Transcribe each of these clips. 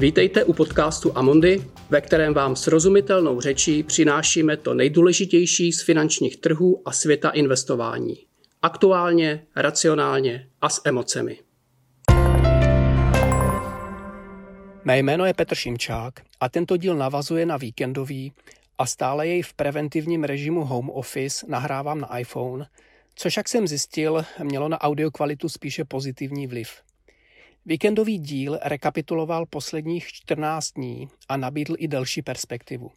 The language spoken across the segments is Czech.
Vítejte u podcastu Amondy, ve kterém vám srozumitelnou řečí přinášíme to nejdůležitější z finančních trhů a světa investování. Aktuálně, racionálně a s emocemi. Mé jméno je Petr Šimčák a tento díl navazuje na víkendový a stále jej v preventivním režimu home office nahrávám na iPhone, což jak jsem zjistil, mělo na audio kvalitu spíše pozitivní vliv. Víkendový díl rekapituloval posledních 14 dní a nabídl i delší perspektivu.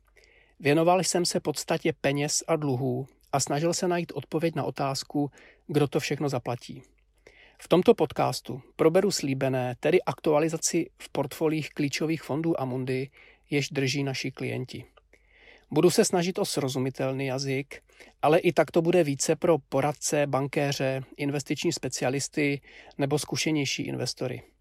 Věnoval jsem se podstatě peněz a dluhů a snažil se najít odpověď na otázku, kdo to všechno zaplatí. V tomto podcastu proberu slíbené, tedy aktualizaci v portfolích klíčových fondů Amundi, jež drží naši klienti. Budu se snažit o srozumitelný jazyk, ale i tak to bude více pro poradce, bankéře, investiční specialisty nebo zkušenější investory.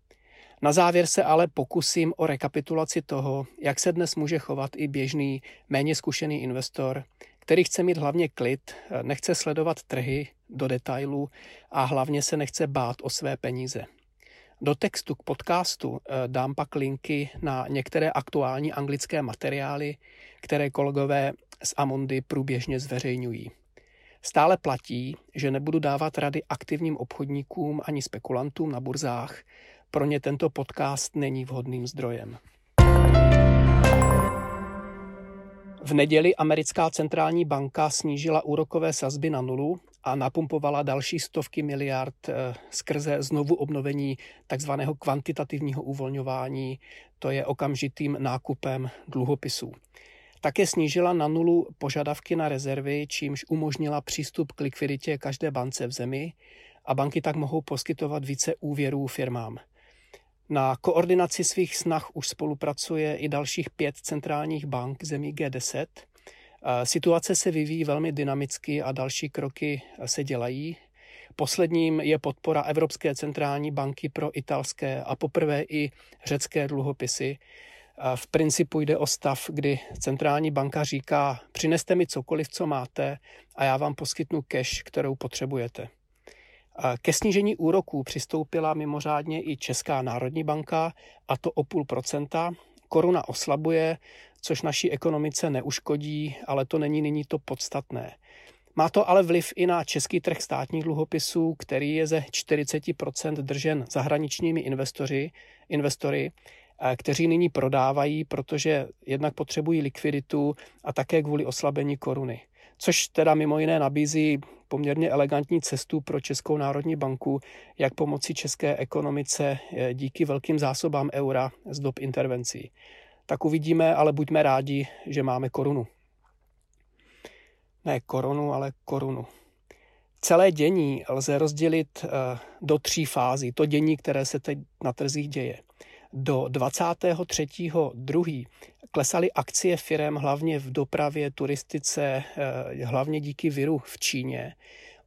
Na závěr se ale pokusím o rekapitulaci toho, jak se dnes může chovat i běžný, méně zkušený investor, který chce mít hlavně klid, nechce sledovat trhy do detailů a hlavně se nechce bát o své peníze. Do textu k podcastu eh, dám pak linky na některé aktuální anglické materiály, které kolegové z Amondy průběžně zveřejňují. Stále platí, že nebudu dávat rady aktivním obchodníkům ani spekulantům na burzách, pro ně tento podcast není vhodným zdrojem. V neděli americká centrální banka snížila úrokové sazby na nulu a napumpovala další stovky miliard eh, skrze znovu obnovení takzvaného kvantitativního uvolňování, to je okamžitým nákupem dluhopisů. Také snížila na nulu požadavky na rezervy, čímž umožnila přístup k likviditě každé bance v zemi a banky tak mohou poskytovat více úvěrů firmám. Na koordinaci svých snah už spolupracuje i dalších pět centrálních bank zemí G10. Situace se vyvíjí velmi dynamicky a další kroky se dělají. Posledním je podpora Evropské centrální banky pro italské a poprvé i řecké dluhopisy. V principu jde o stav, kdy centrální banka říká, přineste mi cokoliv, co máte a já vám poskytnu cash, kterou potřebujete. Ke snížení úroků přistoupila mimořádně i Česká národní banka, a to o půl procenta. Koruna oslabuje, což naší ekonomice neuškodí, ale to není nyní to podstatné. Má to ale vliv i na český trh státních dluhopisů, který je ze 40% držen zahraničními investoři, investory, kteří nyní prodávají, protože jednak potřebují likviditu a také kvůli oslabení koruny což teda mimo jiné nabízí poměrně elegantní cestu pro Českou národní banku, jak pomoci české ekonomice eh, díky velkým zásobám eura z dob intervencí. Tak uvidíme, ale buďme rádi, že máme korunu. Ne korunu, ale korunu. Celé dění lze rozdělit eh, do tří fází. To dění, které se teď na trzích děje. Do 23.2. klesaly akcie firem hlavně v dopravě, turistice, eh, hlavně díky viru v Číně.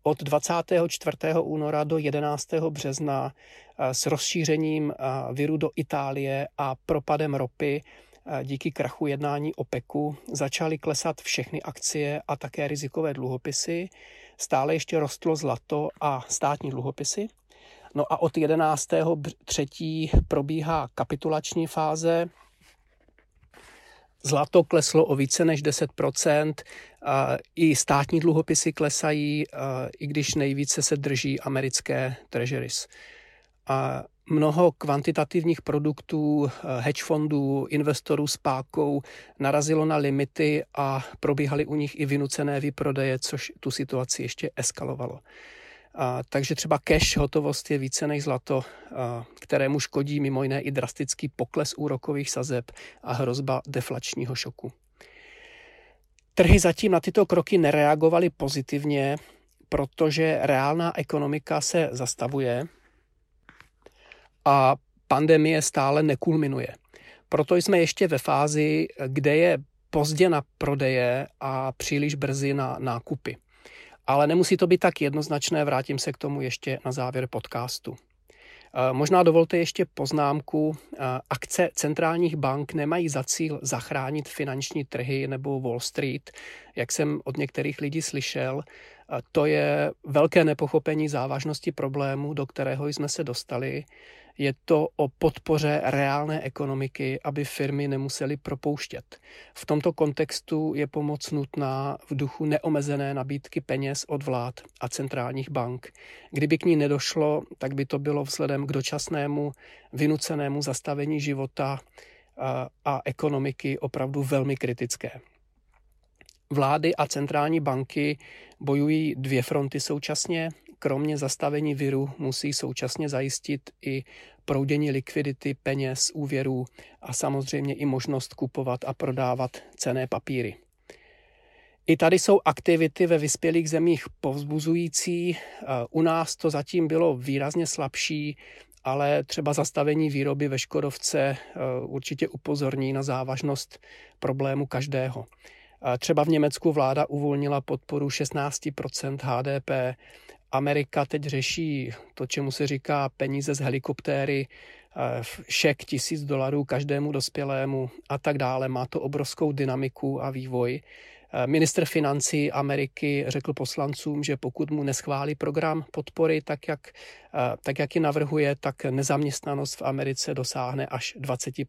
Od 24. února do 11. března eh, s rozšířením eh, viru do Itálie a propadem ropy díky krachu jednání OPECu začaly klesat všechny akcie a také rizikové dluhopisy. Stále ještě rostlo zlato a státní dluhopisy. No a od 11. třetí probíhá kapitulační fáze. Zlato kleslo o více než 10%, i státní dluhopisy klesají, i když nejvíce se drží americké treasuries. A mnoho kvantitativních produktů, hedge fondů, investorů s pákou narazilo na limity a probíhaly u nich i vynucené výprodeje, což tu situaci ještě eskalovalo. A, takže třeba cash hotovost je více než zlato, a, kterému škodí mimo jiné i drastický pokles úrokových sazeb a hrozba deflačního šoku. Trhy zatím na tyto kroky nereagovaly pozitivně, protože reálná ekonomika se zastavuje a pandemie stále nekulminuje. Proto jsme ještě ve fázi, kde je pozdě na prodeje a příliš brzy na nákupy. Ale nemusí to být tak jednoznačné, vrátím se k tomu ještě na závěr podcastu. Eh, možná dovolte ještě poznámku. Eh, akce centrálních bank nemají za cíl zachránit finanční trhy nebo Wall Street, jak jsem od některých lidí slyšel. Eh, to je velké nepochopení závažnosti problému, do kterého jsme se dostali. Je to o podpoře reálné ekonomiky, aby firmy nemusely propouštět. V tomto kontextu je pomoc nutná v duchu neomezené nabídky peněz od vlád a centrálních bank. Kdyby k ní nedošlo, tak by to bylo vzhledem k dočasnému vynucenému zastavení života a ekonomiky opravdu velmi kritické. Vlády a centrální banky bojují dvě fronty současně. Kromě zastavení viru musí současně zajistit i proudění likvidity, peněz, úvěrů a samozřejmě i možnost kupovat a prodávat cené papíry. I tady jsou aktivity ve vyspělých zemích povzbuzující. U nás to zatím bylo výrazně slabší, ale třeba zastavení výroby ve Škodovce určitě upozorní na závažnost problému každého. Třeba v Německu vláda uvolnila podporu 16% HDP. Amerika teď řeší to, čemu se říká peníze z helikoptéry, eh, šek tisíc dolarů každému dospělému a tak dále. Má to obrovskou dynamiku a vývoj. Eh, minister financí Ameriky řekl poslancům, že pokud mu neschválí program podpory, tak jak, eh, tak jak ji navrhuje, tak nezaměstnanost v Americe dosáhne až 20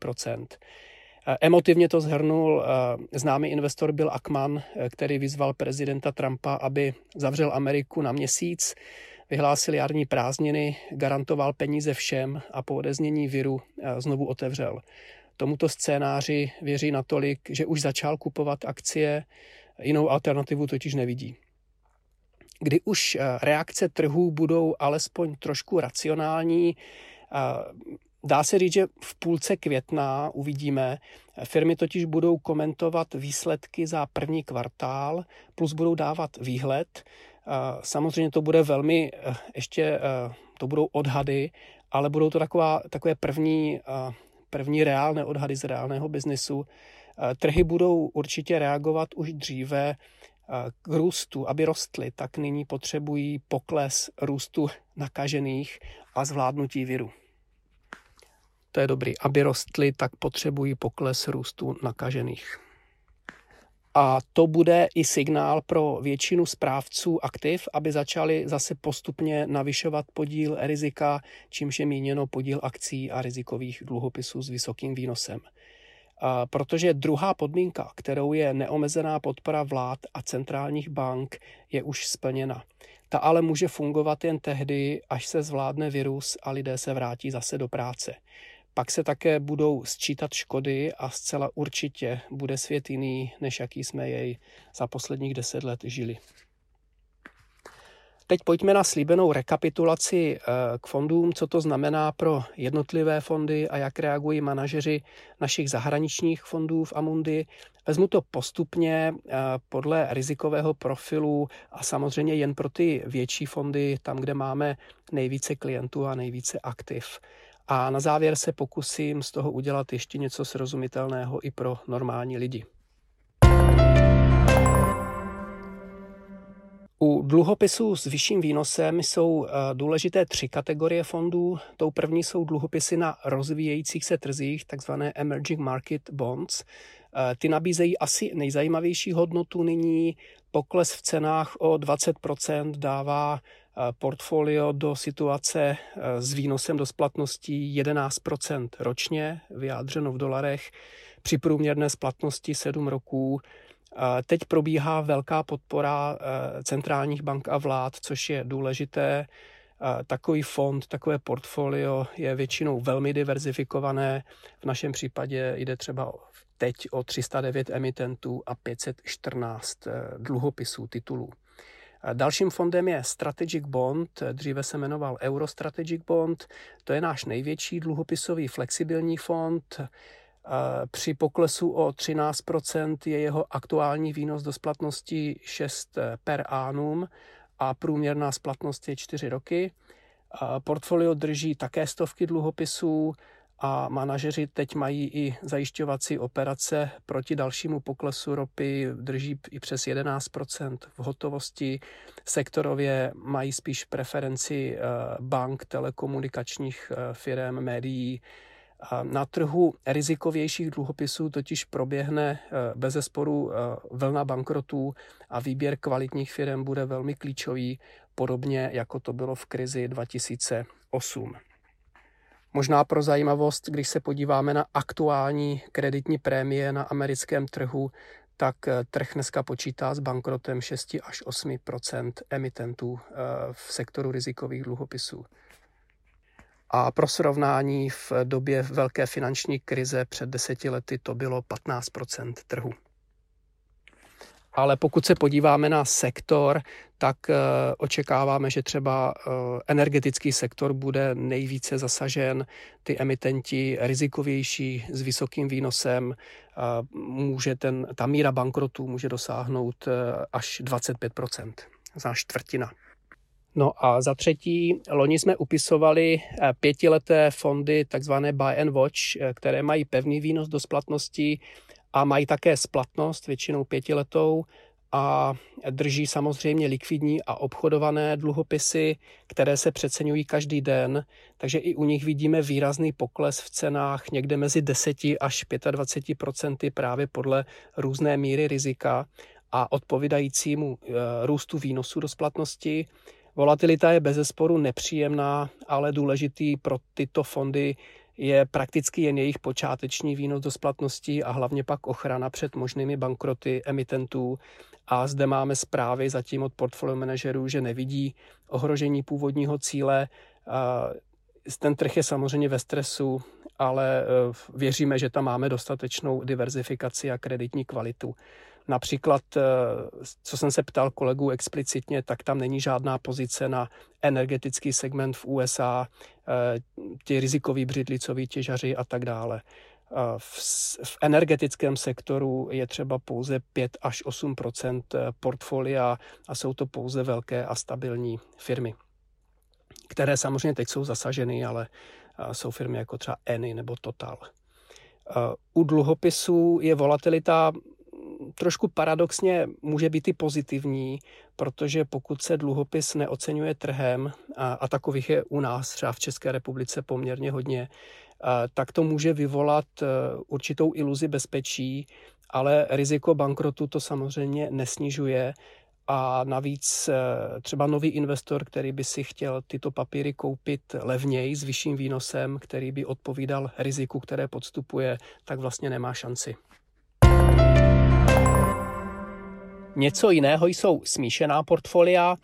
Emotivně to zhrnul známý investor Bill Ackman, který vyzval prezidenta Trumpa, aby zavřel Ameriku na měsíc, vyhlásil jarní prázdniny, garantoval peníze všem a po odeznění viru znovu otevřel. Tomuto scénáři věří natolik, že už začal kupovat akcie, jinou alternativu totiž nevidí. Kdy už reakce trhů budou alespoň trošku racionální, Dá se říct, že v půlce května uvidíme, firmy totiž budou komentovat výsledky za první kvartál, plus budou dávat výhled. Samozřejmě to bude velmi, eh, ještě eh, to budou odhady, ale budou to taková, takové první, eh, první reálné odhady z reálného biznesu. Trhy budou určitě reagovat už dříve k růstu, aby rostly, tak nyní potřebují pokles růstu nakažených a zvládnutí viru to je dobrý. Aby rostly, tak potřebují pokles růstu nakažených. A to bude i signál pro většinu správců aktiv, aby začali zase postupně navyšovat podíl rizika, čímž je míněno podíl akcí a rizikových dluhopisů s vysokým výnosem. A protože druhá podmínka, kterou je neomezená podpora vlád a centrálních bank, je už splněna. Ta ale může fungovat jen tehdy, až se zvládne virus a lidé se vrátí zase do práce. Pak se také budou sčítat škody a zcela určitě bude svět jiný, než jaký jsme jej za posledních deset let žili. Teď pojďme na slíbenou rekapitulaci eh, k fondům, co to znamená pro jednotlivé fondy a jak reagují manažeři našich zahraničních fondů v Amundi. Vezmu to postupně eh, podle rizikového profilu a samozřejmě jen pro ty větší fondy, tam, kde máme nejvíce klientů a nejvíce aktiv. A na závěr se pokusím z toho udělat ještě něco srozumitelného i pro normální lidi. U dluhopisů s vyšším výnosem jsou eh, důležité tři kategorie fondů. Tou první jsou dluhopisy na rozvíjejících se trzích, takzvané emerging market bonds. Eh, ty nabízejí asi nejzajímavější hodnotu nyní. Pokles v cenách o 20% dává portfolio do situace eh, s výnosem do splatností 11% ročně, vyjádřeno v dolarech, při průměrné splatnosti 7 roků. Teď probíhá velká podpora eh, centrálních bank a vlád, což je důležité. Takový fond, takové portfolio je většinou velmi diverzifikované. V našem případě jde třeba teď o 309 emitentů a 514 eh, dluhopisů titulů. Dalším fondem je Strategic Bond, dříve se jmenoval Euro Strategic Bond. To je náš největší dluhopisový flexibilní fond. Při poklesu o 13% je jeho aktuální výnos do splatnosti 6 per annum a průměrná splatnost je 4 roky. Portfolio drží také stovky dluhopisů, a manažeři teď mají i zajišťovací operace proti dalšímu poklesu ropy, drží i přes 11% v hotovosti. Sektorově mají spíš preferenci eh, bank, telekomunikačních eh, firm, médií. Na trhu rizikovějších dluhopisů totiž proběhne eh, bez zesporu vlna bankrotů a výběr kvalitních firm bude velmi klíčový, podobně jako to bylo v krizi 2008. Možná pro zajímavost, když se podíváme na aktuální kreditní prémie na americkém trhu, tak eh, trh dneska počítá s bankrotem 6 až 8% emitentů eh, v sektoru rizikových dluhopisů. A pro srovnání v době velké finanční krize před deseti lety to bylo 15% trhu. Ale pokud se podíváme na sektor, tak eh, očekáváme, že třeba eh, energetický sektor bude nejvíce zasažen. Ty emitenti rizikovější s vysokým výnosem, může ten, ta míra bankrotů může dosáhnout eh, až 25% za čtvrtina. No a za třetí, loni jsme upisovali pětileté fondy, takzvané buy and watch, které mají pevný výnos do splatnosti a mají také splatnost, většinou pětiletou, a drží samozřejmě likvidní a obchodované dluhopisy, které se přeceňují každý den, takže i u nich vidíme výrazný pokles v cenách někde mezi 10 až 25 procenty právě podle různé míry rizika a odpovídajícímu e, růstu výnosu do splatnosti. Volatilita je bez zesporu nepříjemná, ale důležitý pro tyto fondy je prakticky jen jejich počáteční výnos do splatnosti a hlavně pak ochrana před možnými bankroty emitentů. A zde máme zprávy zatím od portfolio manažerů, že nevidí ohrožení původního cíle. Ten trh je samozřejmě ve stresu, ale e, věříme, že tam máme dostatečnou diverzifikaci a kreditní kvalitu. Například, eh, co jsem se ptal kolegů explicitně, tak tam není žádná pozice na energetický segment v USA, eh, ti rizikoví břidlicoví těžaři a tak dále. Eh, v, v energetickém sektoru je třeba pouze 5 až 8% portfolia a jsou to pouze velké a stabilní firmy, které samozřejmě teď jsou zasaženy, ale jsou firmy jako třeba Eni nebo Total. U dluhopisů je volatilita trošku paradoxně může být i pozitivní, protože pokud se dluhopis neocenuje trhem, a, takových je u nás třeba v České republice poměrně hodně, tak to může vyvolat e, určitou iluzi bezpečí, ale riziko bankrotu to samozřejmě nesnižuje a navíc e, třeba nový investor, který by si chtěl tyto papíry koupit levněji s vyšším výnosem, který by odpovídal riziku, které podstupuje, tak vlastně nemá šanci. Něco jiného jsou smíšená portfolia.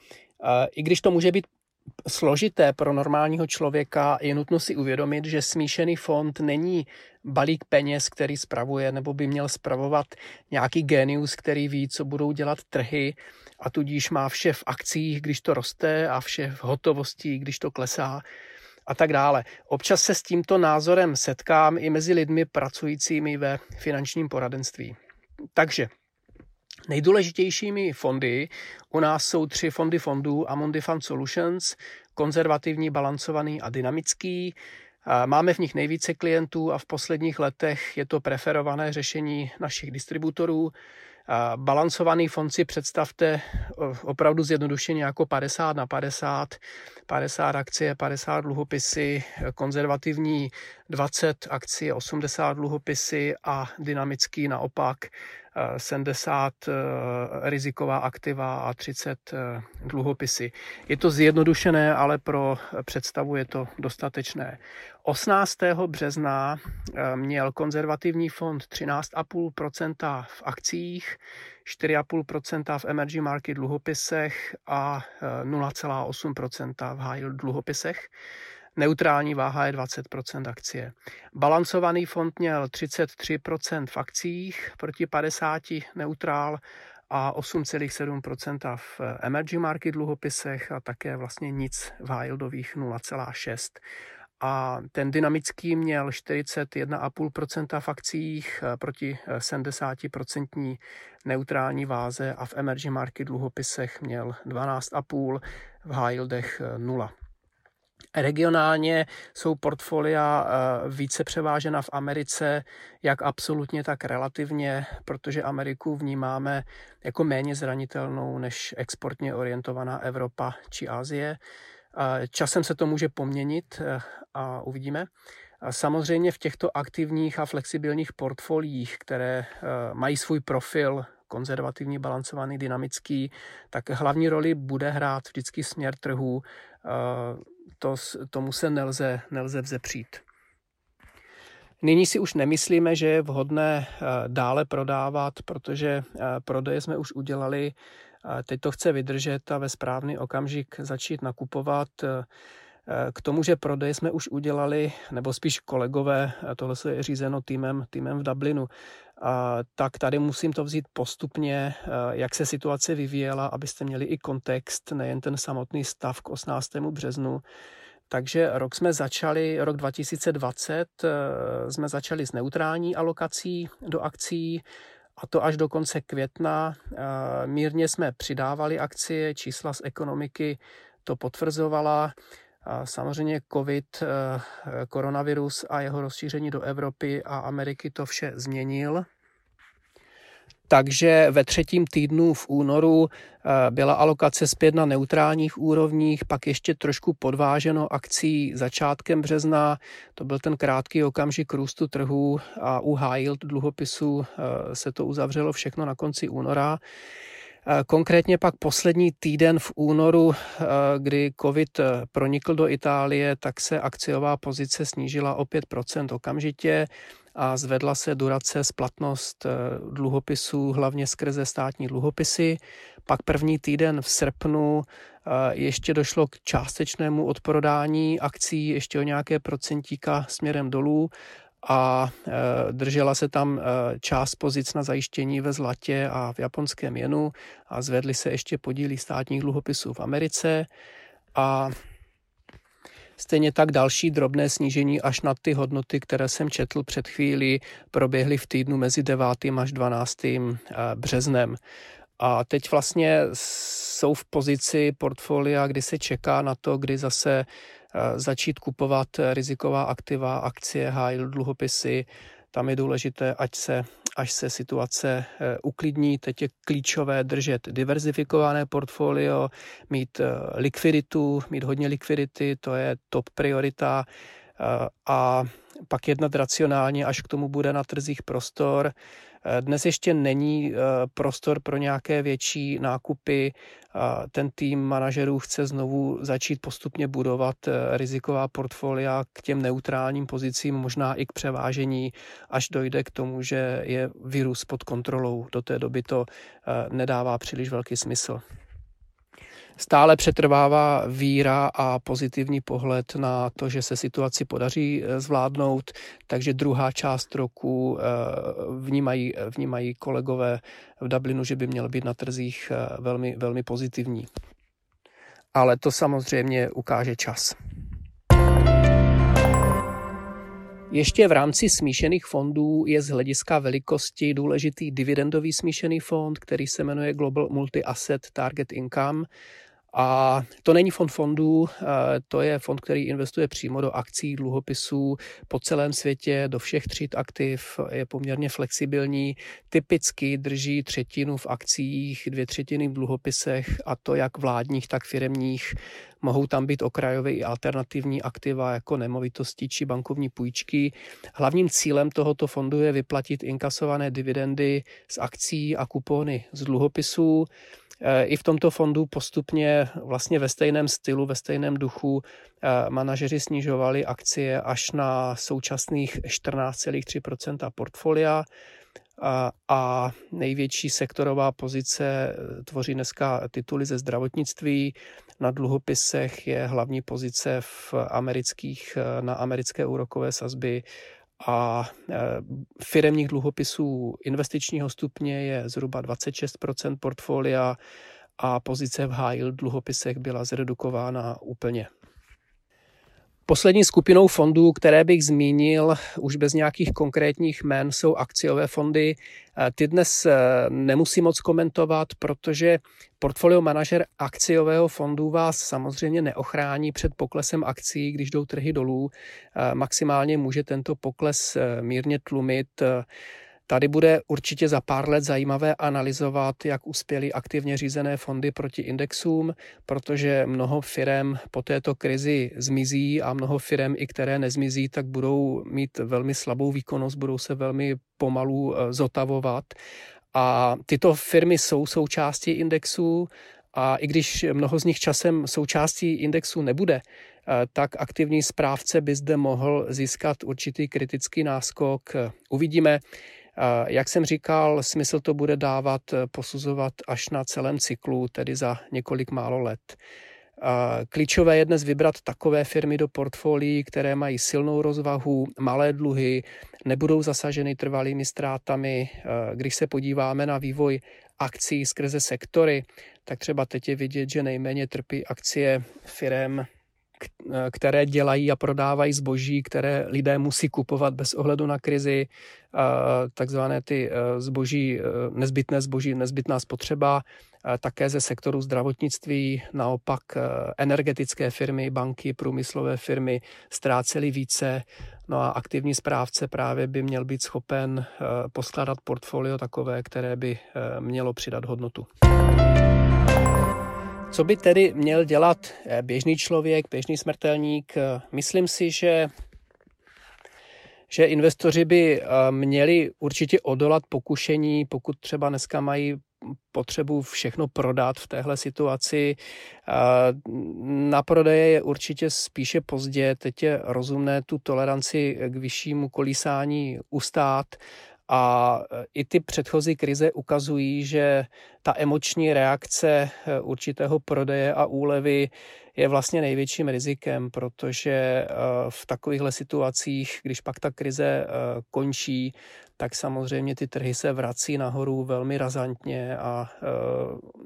I když to může být složité pro normálního člověka, je nutno si uvědomit, že smíšený fond není balík peněz, který spravuje, nebo by měl spravovat nějaký genius, který ví, co budou dělat trhy a tudíž má vše v akcích, když to roste a vše v hotovosti, když to klesá a tak dále. Občas se s tímto názorem setkám i mezi lidmi pracujícími ve finančním poradenství. Takže Nejdůležitějšími fondy u nás jsou tři fondy fondů Amundi Fund Solutions, konzervativní, balancovaný a dynamický. Máme v nich nejvíce klientů a v posledních letech je to preferované řešení našich distributorů. Balancovaný fond si představte opravdu zjednodušeně jako 50 na 50, 50 akcie, 50 dluhopisy, konzervativní 20 akcie, 80 dluhopisy a dynamický naopak 70 eh, riziková aktiva a 30 eh, dluhopisy. Je to zjednodušené, ale pro představu je to dostatečné. 18. března eh, měl konzervativní fond 13,5% v akcích, 4,5% v emerging market dluhopisech a 0,8% v high dluhopisech. Neutrální váha je 20% akcie. Balancovaný fond měl 33% v akcích proti 50 neutrál a 8,7% v emerging market dluhopisech a také vlastně nic v high 0,6 a ten dynamický měl 41,5% v akcích proti 70% neutrální váze a v emerging market dluhopisech měl 12,5%, v high yieldech 0. Regionálně jsou portfolia eh, více převážena v Americe, jak absolutně, tak relativně, protože Ameriku vnímáme jako méně zranitelnou než exportně orientovaná Evropa či Asie. Časem se to může poměnit eh, a uvidíme. Samozřejmě v těchto aktivních a flexibilních portfoliích, které eh, mají svůj profil konzervativní, balancovaný, dynamický, tak hlavní roli bude hrát vždycky směr trhu. To, tomu se nelze, nelze vzepřít. Nyní si už nemyslíme, že je vhodné dále prodávat, protože prodeje jsme už udělali, teď to chce vydržet a ve správný okamžik začít nakupovat. K tomu, že prodej jsme už udělali, nebo spíš kolegové, tohle je řízeno týmem, týmem v Dublinu, tak tady musím to vzít postupně, jak se situace vyvíjela, abyste měli i kontext, nejen ten samotný stav k 18. březnu. Takže rok jsme začali, rok 2020 jsme začali s neutrální alokací do akcí, a to až do konce května. Mírně jsme přidávali akcie, čísla z ekonomiky to potvrzovala. Samozřejmě COVID, eh, koronavirus a jeho rozšíření do Evropy a Ameriky to vše změnil. Takže ve třetím týdnu v únoru eh, byla alokace zpět na neutrálních úrovních, pak ještě trošku podváženo akcí začátkem března. To byl ten krátký okamžik růstu trhu a u high yield dluhopisů eh, se to uzavřelo všechno na konci února. Konkrétně pak poslední týden v únoru, kdy COVID eh, pronikl do Itálie, tak se akciová pozice snížila o 5% okamžitě a zvedla se durace splatnost dluhopisů, hlavně skrze státní dluhopisy. Pak první týden v srpnu ještě došlo k částečnému odprodání akcí, ještě o nějaké procentíka směrem dolů a e, držela se tam e, část pozic na zajištění ve zlatě a v japonském jenu a zvedly se ještě podíly státních dluhopisů v Americe a Stejně tak další drobné snížení až na ty hodnoty, které jsem četl před chvílí, proběhly v týdnu mezi 9. až 12. E, březnem. A teď vlastně jsou v pozici portfolia, kdy se čeká na to, kdy zase začít kupovat riziková aktiva, akcie, high dluhopisy. Tam je důležité, ať se, až se situace eh, uklidní. Teď je klíčové držet diverzifikované portfolio, mít eh, likviditu, mít hodně likvidity, to je top priorita a pak jednat racionálně, až k tomu bude na trzích prostor. Dnes ještě není prostor pro nějaké větší nákupy ten tým manažerů chce znovu začít postupně budovat eh, riziková portfolia k těm neutrálním pozicím, možná i k převážení, až dojde k tomu, že je virus pod kontrolou. Do té doby to eh, nedává příliš velký smysl. Stále přetrvává víra a pozitivní pohled na to, že se situaci podaří eh, zvládnout, takže druhá část roku eh, vnímají, vnímají kolegové v Dublinu, že by měl být na trzích eh, velmi, velmi pozitivní. Ale to samozřejmě ukáže čas. Ještě v rámci smíšených fondů je z hlediska velikosti důležitý dividendový smíšený fond, který se jmenuje Global Multi-Asset Target Income. A to není fond fondů, eh, to je fond, který investuje přímo do akcí, dluhopisů po celém světě, do všech tříd aktiv, je poměrně flexibilní, typicky drží třetinu v akcích, dvě třetiny v dluhopisech a to jak vládních, tak firemních. Mohou tam být okrajové i alternativní aktiva jako nemovitosti či bankovní půjčky. Hlavním cílem tohoto fondu je vyplatit inkasované dividendy z akcí a kupony z dluhopisů. Eh, I v tomto fondu postupně vlastně ve stejném stylu, ve stejném duchu eh, manažeři snižovali akcie až na současných 14,3% portfolia a největší sektorová pozice eh, tvoří dneska tituly ze zdravotnictví. Na dluhopisech je hlavní pozice v amerických, na americké úrokové sazby a e, firemních dluhopisů investičního stupně je zhruba 26% portfolia a pozice v high yield dluhopisech byla zredukována úplně. Poslední skupinou fondů, které bych zmínil, už bez nějakých konkrétních jmen, jsou akciové fondy. Eh, ty dnes eh, nemusím moc komentovat, protože portfolio manažer akciového fondu vás samozřejmě neochrání před poklesem akcí, když jdou trhy dolů. Eh, maximálně může tento pokles mírně tlumit. Tady bude určitě za pár let zajímavé analyzovat, jak uspěly aktivně řízené fondy proti indexům, protože mnoho firm po této krizi zmizí a mnoho firm, i které nezmizí, tak budou mít velmi slabou výkonnost, budou se velmi pomalu eh, zotavovat A tyto firmy jsou součástí indexů a i když mnoho z nich časem součástí indexu nebude, tak aktivní správce by zde mohl získat určitý kritický náskok. Uvidíme, jak jsem říkal, smysl to bude dávat posuzovat až na celém cyklu, tedy za několik málo let. Klíčové je dnes vybrat takové firmy do portfolií, které mají silnou rozvahu, malé dluhy, nebudou zasaženy trvalými ztrátami. Když se podíváme na vývoj akcí skrze sektory, tak třeba teď je vidět, že nejméně trpí akcie firem které dělají a prodávají zboží, které lidé musí kupovat bez ohledu na krizi, takzvané ty e, zboží, nezbytné zboží, nezbytná spotřeba, také ze sektoru zdravotnictví, naopak energetické firmy, banky, průmyslové firmy ztrácely více, no a aktivní správce právě by měl být schopen poskládat portfolio takové, které by mělo přidat hodnotu. Co by tedy měl dělat eh, běžný člověk, běžný smrtelník? Eh, myslím si, že že investoři by eh, měli určitě odolat pokušení, pokud třeba dneska mají potřebu všechno prodat v téhle situaci. Na prodeje je určitě spíše pozdě, teď je rozumné tu toleranci k vyššímu kolísání ustát a e, i ty předchozí krize ukazují, že ta emoční reakce e, určitého prodeje a úlevy je vlastně největším rizikem, protože e, v takovýchhle situacích, když pak ta krize končí, tak samozřejmě ty trhy se vrací nahoru velmi razantně a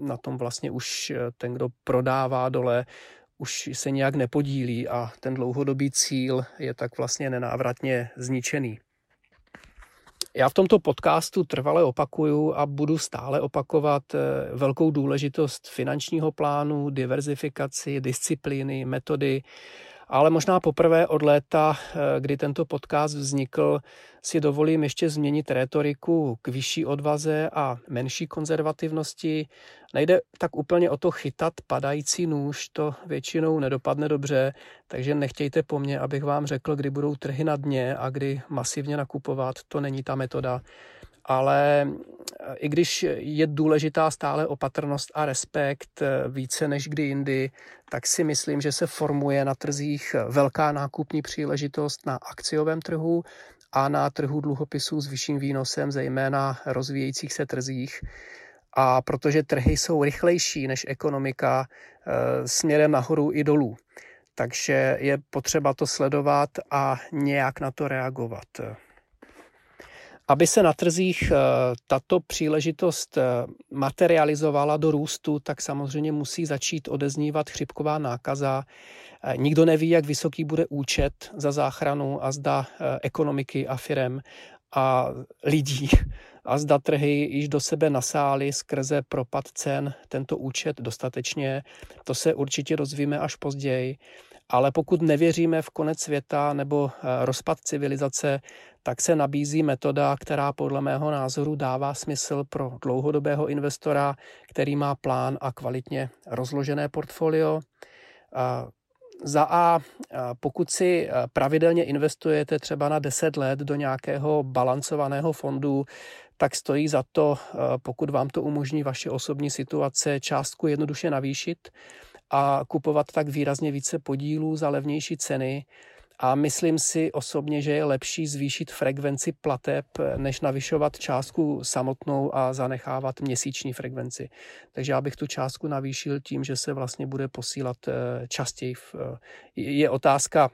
na tom vlastně už ten, kdo prodává dole, už se nějak nepodílí a ten dlouhodobý cíl je tak vlastně nenávratně zničený. Já v tomto podcastu trvale opakuju a budu stále opakovat eh, velkou důležitost finančního plánu, diverzifikaci, disciplíny, metody ale možná poprvé od léta, eh, kdy tento podcast vznikl, si dovolím ještě změnit rétoriku k vyšší odvaze a menší konzervativnosti. Nejde tak úplně o to chytat padající nůž, to většinou nedopadne dobře, takže nechtějte po mně, abych vám řekl, kdy budou trhy na dně a kdy masivně nakupovat, to není ta metoda ale eh, i když je důležitá stále opatrnost a respekt eh, více než kdy jindy, tak si myslím, že se formuje na trzích velká nákupní příležitost na akciovém trhu a na trhu dluhopisů s vyšším výnosem, zejména rozvíjejících se trzích. A protože trhy jsou rychlejší než ekonomika eh, směrem nahoru i dolů. Takže je potřeba to sledovat a nějak na to reagovat. Aby se na trzích eh, tato příležitost eh, materializovala do růstu, tak samozřejmě musí začít odeznívat chřipková nákaza. Eh, nikdo neví, jak vysoký bude účet za záchranu a zda ekonomiky a firem a lidí a zda trhy již do sebe nasály skrze propad cen tento účet dostatečně. To se určitě dozvíme až později. Ale pokud nevěříme v konec světa nebo rozpad civilizace, tak se nabízí metoda, která podle mého názoru dává smysl pro dlouhodobého investora, který má plán a kvalitně rozložené portfolio. Za A, pokud si pravidelně investujete třeba na 10 let do nějakého balancovaného fondu, tak stojí za to, pokud vám to umožní vaše osobní situace, částku jednoduše navýšit a kupovat tak výrazně více podílů za levnější ceny, a myslím si osobně, že je lepší zvýšit frekvenci plateb, než navyšovat částku samotnou a zanechávat měsíční frekvenci. Takže já bych tu částku navýšil tím, že se vlastně bude posílat eh, častěji. Eh, je otázka,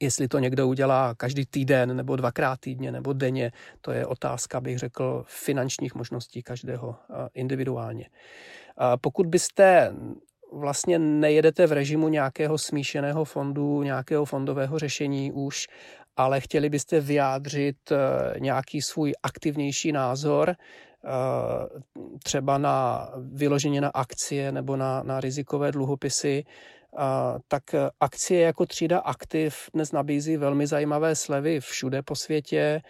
Jestli to někdo udělá každý týden nebo dvakrát týdně nebo denně, to je otázka, bych řekl, finančních možností každého eh, individuálně. Pokud byste vlastně nejedete v režimu nějakého smíšeného fondu, nějakého fondového řešení už, ale chtěli byste vyjádřit eh, nějaký svůj aktivnější názor, eh, třeba na vyloženě na akcie nebo na, na rizikové dluhopisy, tak akcie jako třída aktiv dnes nabízí velmi zajímavé slevy všude po světě,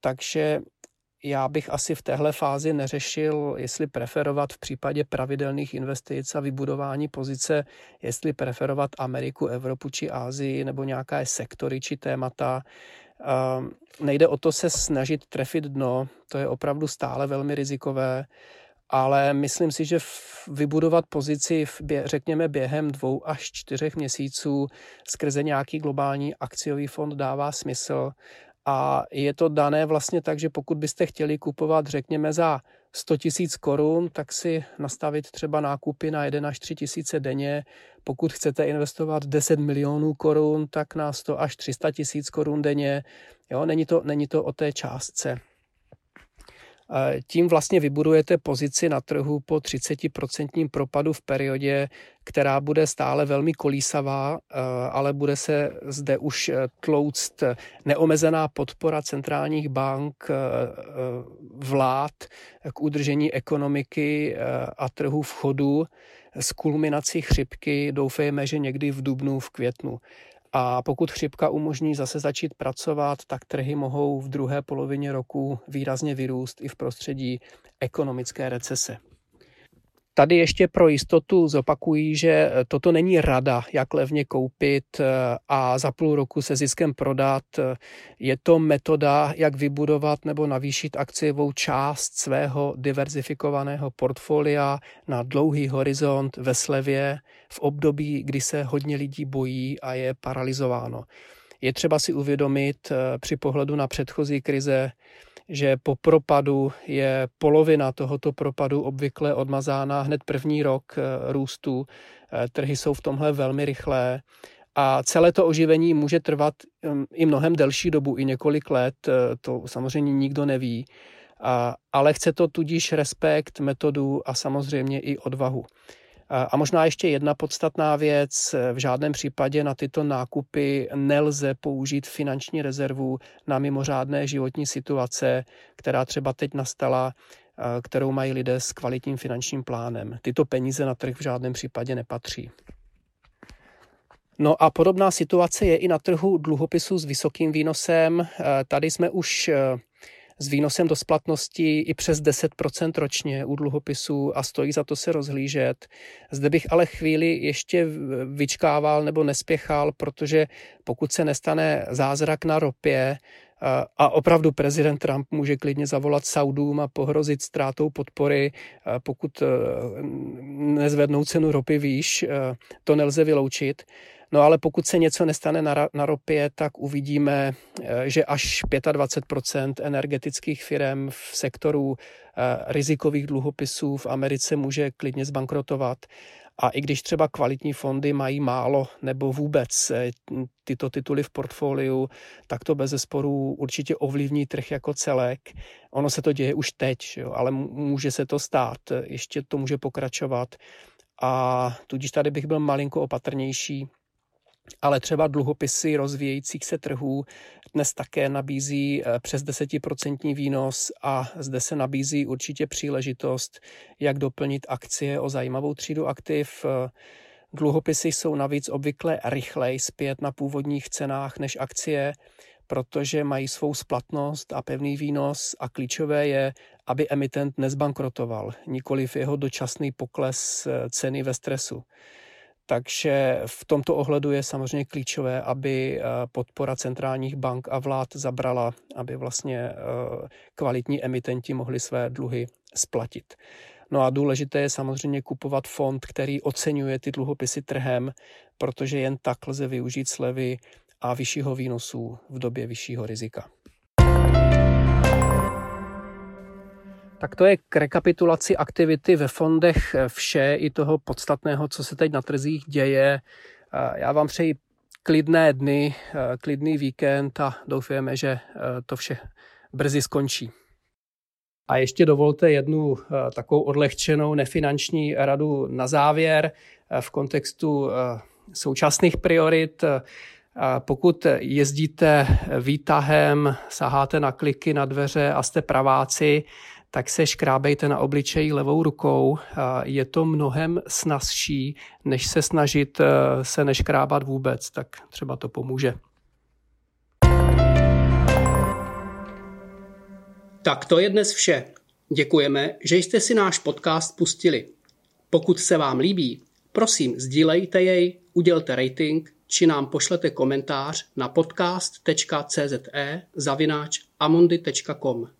takže já bych asi v téhle fázi neřešil, jestli preferovat v případě pravidelných investic a vybudování pozice, jestli preferovat Ameriku, Evropu či Ázii nebo nějaké sektory či témata. Nejde o to se snažit trefit dno, to je opravdu stále velmi rizikové, ale myslím si, že vybudovat pozici, v řekněme, během dvou až čtyřech měsíců skrze nějaký globální akciový fond dává smysl. A je to dané vlastně tak, že pokud byste chtěli kupovat, řekněme, za 100 tisíc korun, tak si nastavit třeba nákupy na 1 až 3 tisíce denně. Pokud chcete investovat 10 milionů korun, tak na 100 až 300 tisíc korun denně. Jo, není, to, není to o té částce. Tím vlastně vybudujete pozici na trhu po 30% propadu v periodě, která bude stále velmi kolísavá, eh, ale bude se zde už eh, tlouct neomezená podpora centrálních bank, eh, vlád k udržení ekonomiky a trhu v chodu s kulminací chřipky, doufejme, že někdy v dubnu, v květnu. A pokud chřipka umožní zase začít pracovat, tak trhy mohou v druhé polovině roku výrazně vyrůst i v prostředí ekonomické recese. Tady ještě pro jistotu zopakují, že toto není rada, jak levně koupit eh, a za půl roku se ziskem prodat. Je to metoda, jak vybudovat nebo navýšit akciovou část svého diverzifikovaného portfolia na dlouhý horizont ve slevě v období, kdy se hodně lidí bojí a je paralizováno. Je třeba si uvědomit eh, při pohledu na předchozí krize, že po propadu je polovina tohoto propadu obvykle odmazána hned první rok eh, růstu. Eh, trhy jsou v tomhle velmi rychlé a celé to oživení může trvat hm, i mnohem delší dobu, i několik let, eh, to samozřejmě nikdo neví, ale chce to tudíž respekt, metodu a samozřejmě i odvahu. A možná ještě jedna podstatná věc. V žádném případě na tyto nákupy nelze použít finanční rezervu na mimořádné životní situace, která třeba teď nastala, kterou mají lidé s kvalitním finančním plánem. Tyto peníze na trh v žádném případě nepatří. No a podobná situace je i na trhu dluhopisů s vysokým výnosem. Tady jsme už s výnosem do splatnosti i přes 10% ročně u dluhopisů a stojí za to se rozhlížet. Zde bych ale chvíli ještě vyčkával nebo nespěchal, protože pokud se nestane zázrak na ropě, a opravdu prezident Trump může klidně zavolat Saudům a pohrozit ztrátou podpory, pokud e, nezvednou cenu ropy výš, e, to nelze vyloučit. No ale pokud se něco nestane na, na ropě, tak uvidíme, eh, že až 25% energetických firm v sektoru eh, rizikových dluhopisů v Americe může klidně zbankrotovat. A i když třeba kvalitní fondy mají málo nebo vůbec eh, tyto tituly v portfoliu, tak to bez zesporu určitě ovlivní trh jako celek. Ono se to děje už teď, jo, ale může se to stát, ještě to může pokračovat. A tudíž tady bych byl malinko opatrnější ale třeba dluhopisy rozvíjejících se trhů dnes také nabízí eh, přes desetiprocentní výnos a zde se nabízí určitě příležitost, jak doplnit akcie o zajímavou třídu aktiv. Eh, dluhopisy jsou navíc obvykle rychleji zpět na původních cenách než akcie, protože mají svou splatnost a pevný výnos a klíčové je, aby emitent nezbankrotoval, nikoliv jeho dočasný pokles eh, ceny ve stresu. Takže v tomto ohledu je samozřejmě klíčové, aby eh, podpora centrálních bank a vlád zabrala, aby vlastně eh, kvalitní emitenti mohli své dluhy splatit. No a důležité je samozřejmě kupovat fond, který oceňuje ty dluhopisy trhem, protože jen tak lze využít slevy a vyššího výnosu v době vyššího rizika. Tak to je k rekapitulaci aktivity ve fondech vše i toho podstatného, co se teď na trzích děje. Já vám přeji klidné dny, klidný víkend a doufujeme, že to vše brzy skončí. A ještě dovolte jednu takovou odlehčenou nefinanční radu na závěr v kontextu současných priorit. Pokud jezdíte výtahem, saháte na kliky na dveře a jste praváci, tak se škrábejte na obličeji levou rukou. Je to mnohem snazší, než se snažit eh, se neškrábat vůbec, tak třeba to pomůže. Tak to je dnes vše. Děkujeme, že jste si náš podcast pustili. Pokud se vám líbí, prosím, sdílejte jej, udělte rating či nám pošlete komentář na podcast.cze zavináč amundi.com.